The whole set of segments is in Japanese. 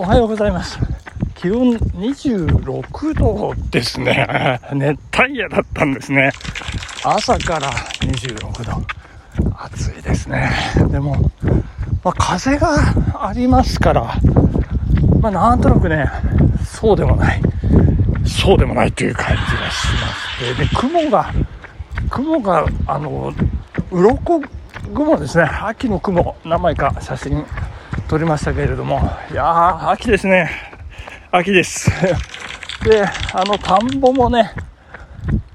おはようございます。気温26度ですね。熱帯夜だったんですね。朝から26度。暑いですね。でも、まあ、風がありますから、まあ、なんとなくね、そうでもない。そうでもないという感じがします。で、雲が、雲が、あの、鱗雲ですね。秋の雲、何枚か写真撮りましたけれども、いやー、秋ですね。秋です。で、あの、田んぼもね、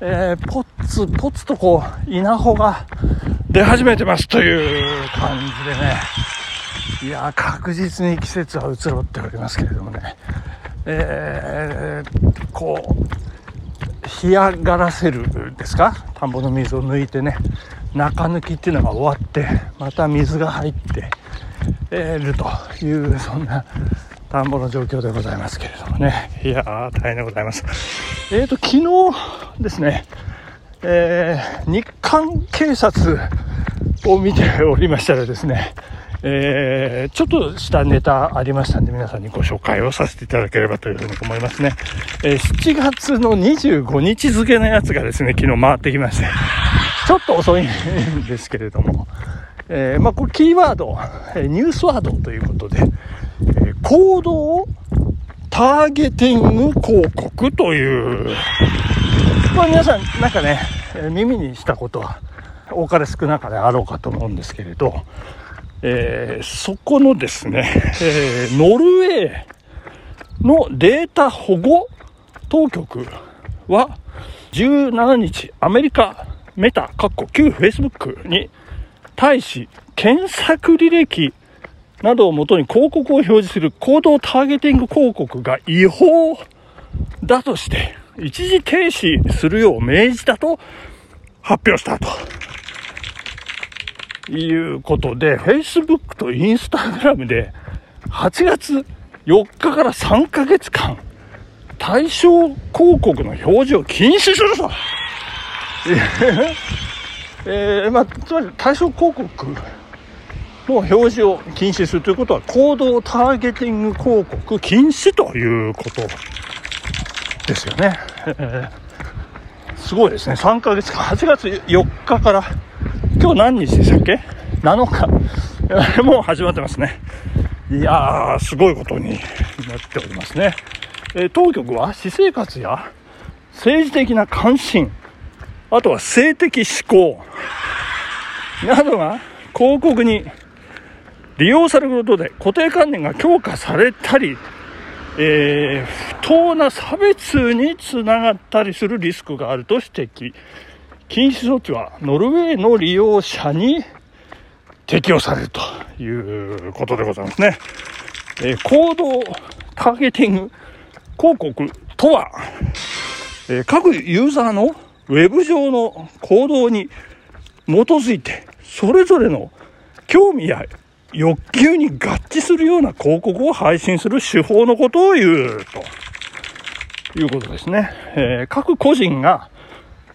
えー、ポツポツとこう、稲穂が出始めてますという感じでね、いやー、確実に季節は移ろっておりますけれどもね、えー、こう、干上がらせるですか？田んぼの水を抜いてね、中抜きっていうのが終わって、また水が入って、え、るという、そんな田んぼの状況でございますけれどもね。いやー、大変でございます。えーと、昨日ですね、えー、日韓警察を見ておりましたらですね、えー、ちょっとしたネタありましたんで、皆さんにご紹介をさせていただければというふうに思いますね。えー、7月の25日付のやつがですね、昨日回ってきまして、ちょっと遅いんですけれども、えー、まあ、これキーワード、ニュースワードということで、え行動ターゲティング広告という、まあ、皆さんなんかね、え耳にしたことは多かれ少なかれあろうかと思うんですけれど、えー、そこのですね、えー、ノルウェーのデータ保護当局は17日、アメリカメタ、かっこ旧 Facebook に対し、検索履歴などをもとに広告を表示する行動ターゲティング広告が違法だとして、一時停止するよう命じたと発表したと。いうことで、Facebook と Instagram で8月4日から3ヶ月間、対象広告の表示を禁止すると。えー、まあ、つまり対象広告の表示を禁止するということは、行動ターゲティング広告禁止ということですよね。えー、すごいですね。3ヶ月間、8月4日から、今日何日でしたっけ ?7 日。もう始まってますね。いやー、すごいことになっておりますね。えー、当局は私生活や政治的な関心、あとは性的思考などが広告に利用されることで固定観念が強化されたり、えー、不当な差別につながったりするリスクがあると指摘。禁止措置はノルウェーの利用者に適用されるということでございますね。えー、行動ターゲティング広告とは、えー、各ユーザーのウェブ上の行動に基づいて、それぞれの興味や欲求に合致するような広告を配信する手法のことを言うということですね。えー、各個人が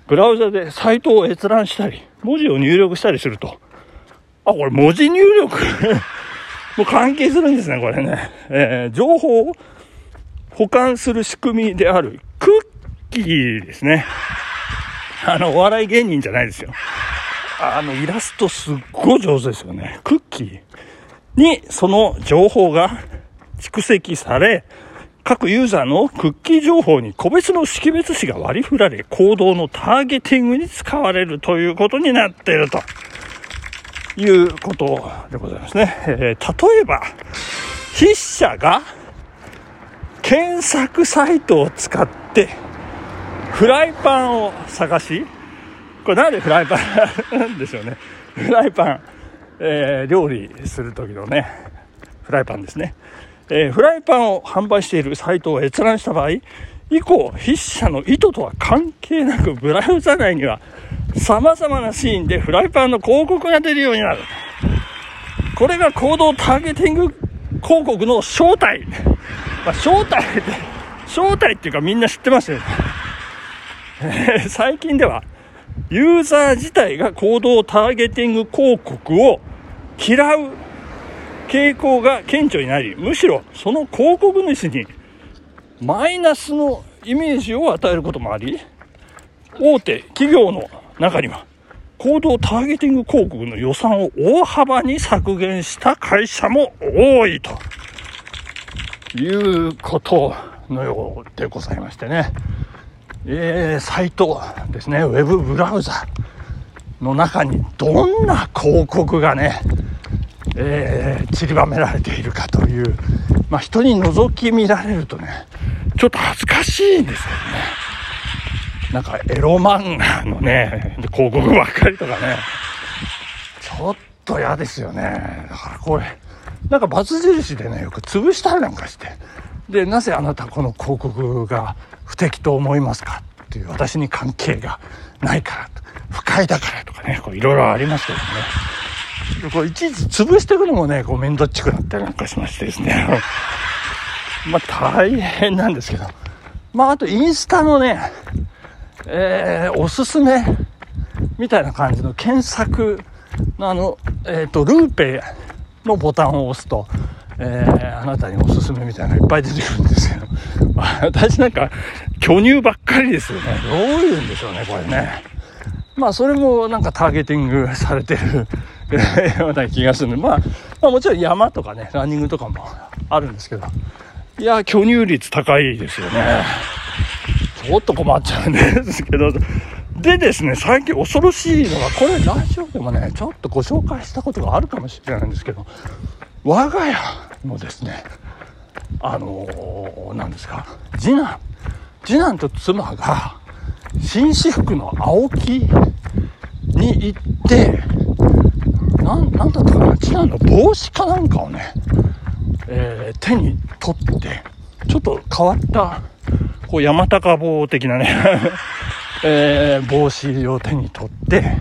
ブラウザでサイトを閲覧したり、文字を入力したりすると、あ、これ文字入力？もう関係するんですね、これね。えー、情報を保管する仕組みであるクッキーですね。あの、お笑い芸人じゃないですよ。あの、イラストすっごい上手ですよね。クッキーにその情報が蓄積され、各ユーザーのクッキー情報に個別の識別子が割り振られ、行動のターゲティングに使われるということになっているということでございますね。えー、例えば、筆者が検索サイトを使って、フライパンを探し、これなんでフライパンなんでしょうね。フライパン、えー、料理する時のね、フライパンですね。えー、フライパンを販売しているサイトを閲覧した場合、以降、筆者の意図とは関係なく、ブラウザ内には様々なシーンでフライパンの広告が出るようになる。これが行動ターゲティング広告の正体。まあ、正体って、正体っていうかみんな知ってますよね。最近では、ユーザー自体が行動ターゲティング広告を嫌う傾向が顕著になり、むしろその広告主にマイナスのイメージを与えることもあり、大手企業の中には、行動ターゲティング広告の予算を大幅に削減した会社も多いということのようでございましてね。えー、サイトですね、ウェブブラウザの中にどんな広告がね、えー、散りばめられているかという、まあ、人に覗き見られるとね、ちょっと恥ずかしいんですけどね。なんかエロ漫画のね、広告ばっかりとかね、ちょっと嫌ですよね。だからこれ、なんかバツ印でね、よく潰したりなんかして、で、なぜあなたこの広告が不適と思いますか？っていう私に関係がないからと、不快だからとかね、いろいろありますけどね。こういちいち潰していくのもね、こう面倒っちくなったりなんかしましてですね。まあ大変なんですけど。まああとインスタのね、えー、おすすめみたいな感じの検索のあの、えっ、ー、と、ルーペのボタンを押すと、えー、あなたにおすすめみたいなのがいっぱい出てくるんですけど、私なんか巨乳ばっかりですよね。どういうんでしょうね、これね。まあ、それもなんかターゲティングされてる ような気がするんで、まあ、まあ、もちろん山とかね、ランニングとかもあるんですけど、いや、巨乳率高いですよね。ちょっと困っちゃうんですけど、でですね、最近恐ろしいのが、これラジオでもね、ちょっとご紹介したことがあるかもしれないんですけど、我が家のですね、あのー、何ですか、次男、次男と妻が、紳士服の青木に行って、なん、なんだったかな、次男の帽子かなんかをね、えー、手に取って、ちょっと変わった、こう山高帽的なね えー、帽子を手に取って、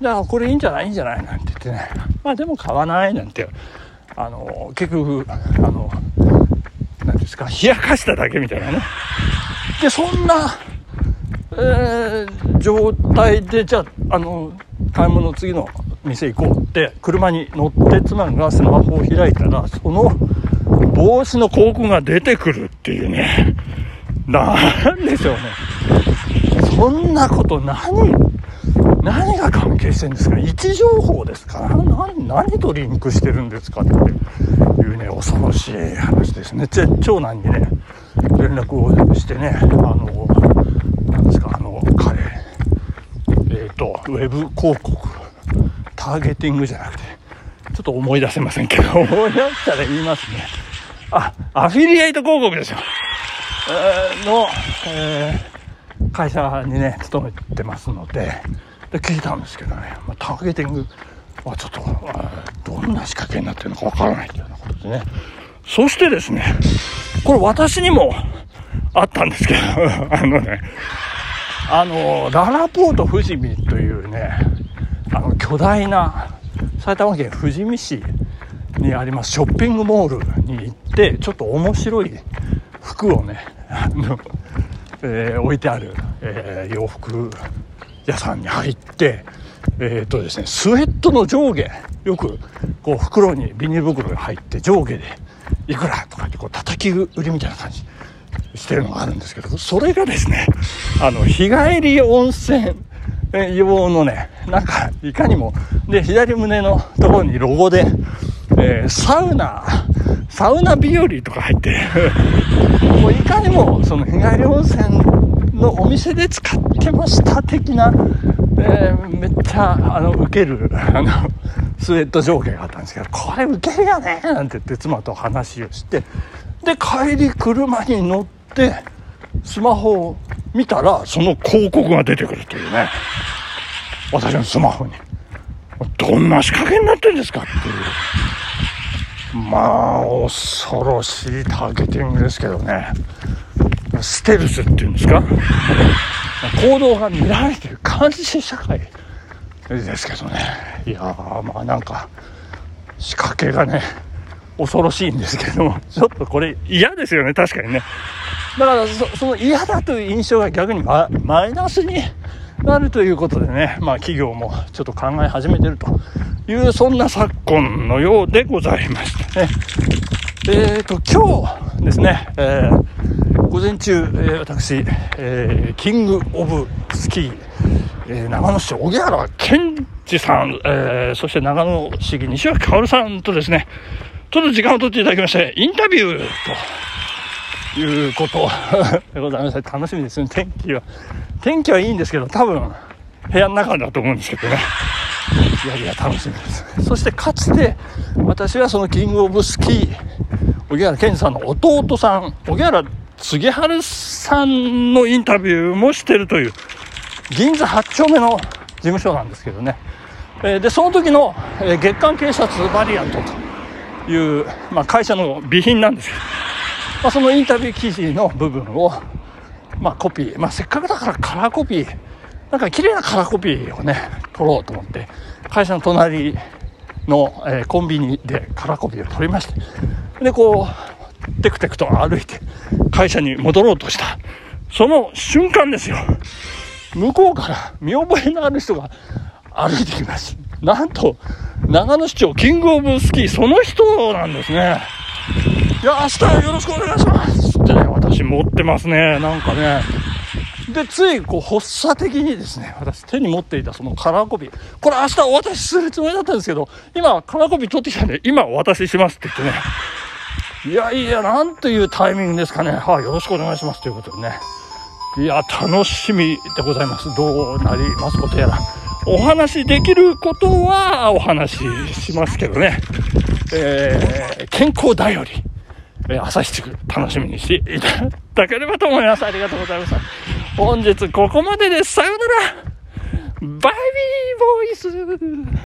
じゃあこれいいんじゃない？いいんじゃない？なんて言ってね、まあでも買わない？なんて、あの、結局、あの、何ですか、冷やかしただけみたいなね。で、そんな、えー、状態で、じゃあ、あの、買い物次の店行こうって、車に乗って妻がスマホを開いたら、その帽子の広告が出てくるっていうね。なんでしょうね。そんなこと何、何が関係してるんですか？位置情報ですか？何、とリンクしてるんですかっていうね、恐ろしい話ですね。長男にね、連絡をしてね、あの、なんですか、あの、彼、えっ、ー、と、ウェブ広告、ターゲティングじゃなくて、ちょっと思い出せませんけど、思い出したら言いますね。あ、アフィリエイト広告ですよ。えー、の、えー、会社にね、勤めてますので、で聞いたんですけどね、まあ、ターゲティングはちょっと、どんな仕掛けになってるのかわからないというようなことでね。そしてですね、これ私にもあったんですけど、あのね、あの、ララポート富士見というね、あの、巨大な、埼玉県富士見市にありますショッピングモールに行って、ちょっと面白い服をね、あの、えー、置いてある、えー、洋服屋さんに入って、えっ、とですね、スウェットの上下、よくこう袋にビニール袋が入って上下でいくらとかってこう叩き売りみたいな感じしてるのがあるんですけど、それがですね、あの、日帰り温泉用のね、なんかいかにも、で、左胸のところにロゴで、えー、サウナ、サウナ日和とか入って もういかにもその日帰り温泉のお店で使ってました的な、えー、めっちゃ、あの、受ける、あの、スウェット上下があったんですけど、これ受けるよねなんて言って妻と話をして、で、帰り車に乗って、スマホを見たら、その広告が出てくるというね。私のスマホに。どんな仕掛けになってるんですかっていう。まあ、恐ろしいターゲティングですけどね。ステルスっていうんですか行動が見られてる監視社会ですけどね。いやーまあなんか仕掛けがね恐ろしいんですけども。ちょっとこれ嫌ですよね確かにね。だからその嫌だという印象が逆にママイナスになるということでねまあ企業もちょっと考え始めてるという、そんな昨今のようでございましたね。えっ、ー、と、今日ですね、えー、午前中、えー、私、えー、キングオブスキー、えー、長野市荻原健二さん、えー、そして長野市議西脇薫さんとですね、ちょっと時間を取っていただきまして、インタビューということ でございます。楽しみですね、天気は。天気はいいんですけど、多分、部屋の中だと思うんですけどね。いやいや、楽しみです。そしてかつて、私はそのキングオブスキー、荻原健さんの弟さん、荻原杉春さんのインタビューもしてるという、銀座8丁目の事務所なんですけどね。えで、その時の、え月間警察バリアントという、まあ、会社の備品なんですけど、まあ、そのインタビュー記事の部分を、まあ、コピー、まあ、せっかくだからカラーコピー、なんか綺麗なカラーコピーをね、取ろうと思って、会社の隣の、えー、コンビニでカラーコピーを取りまして、で、こう、テクテクと歩いて会社に戻ろうとした。その瞬間ですよ。向こうから見覚えのある人が歩いてきます。なんと、長野市長、キングオブスキー、その人なんですね。いや、明日よろしくお願いしますってね、私持ってますね。なんかね。で、つい、こう、発作的にですね、私手に持っていたそのカラーコピー。これ明日お渡しするつもりだったんですけど、今、カラーコピー取ってきたんで、今お渡ししますって言ってね。いやいや、なんというタイミングですかね。はい、よろしくお願いしますということでね。いや、楽しみでございます。どうなりますことやら。お話できることはお話しますけどね。えー、健康だより、え、朝日地区楽しみにしていただければと思います。ありがとうございました。本日ここまでです。さよなら。バイビーボイス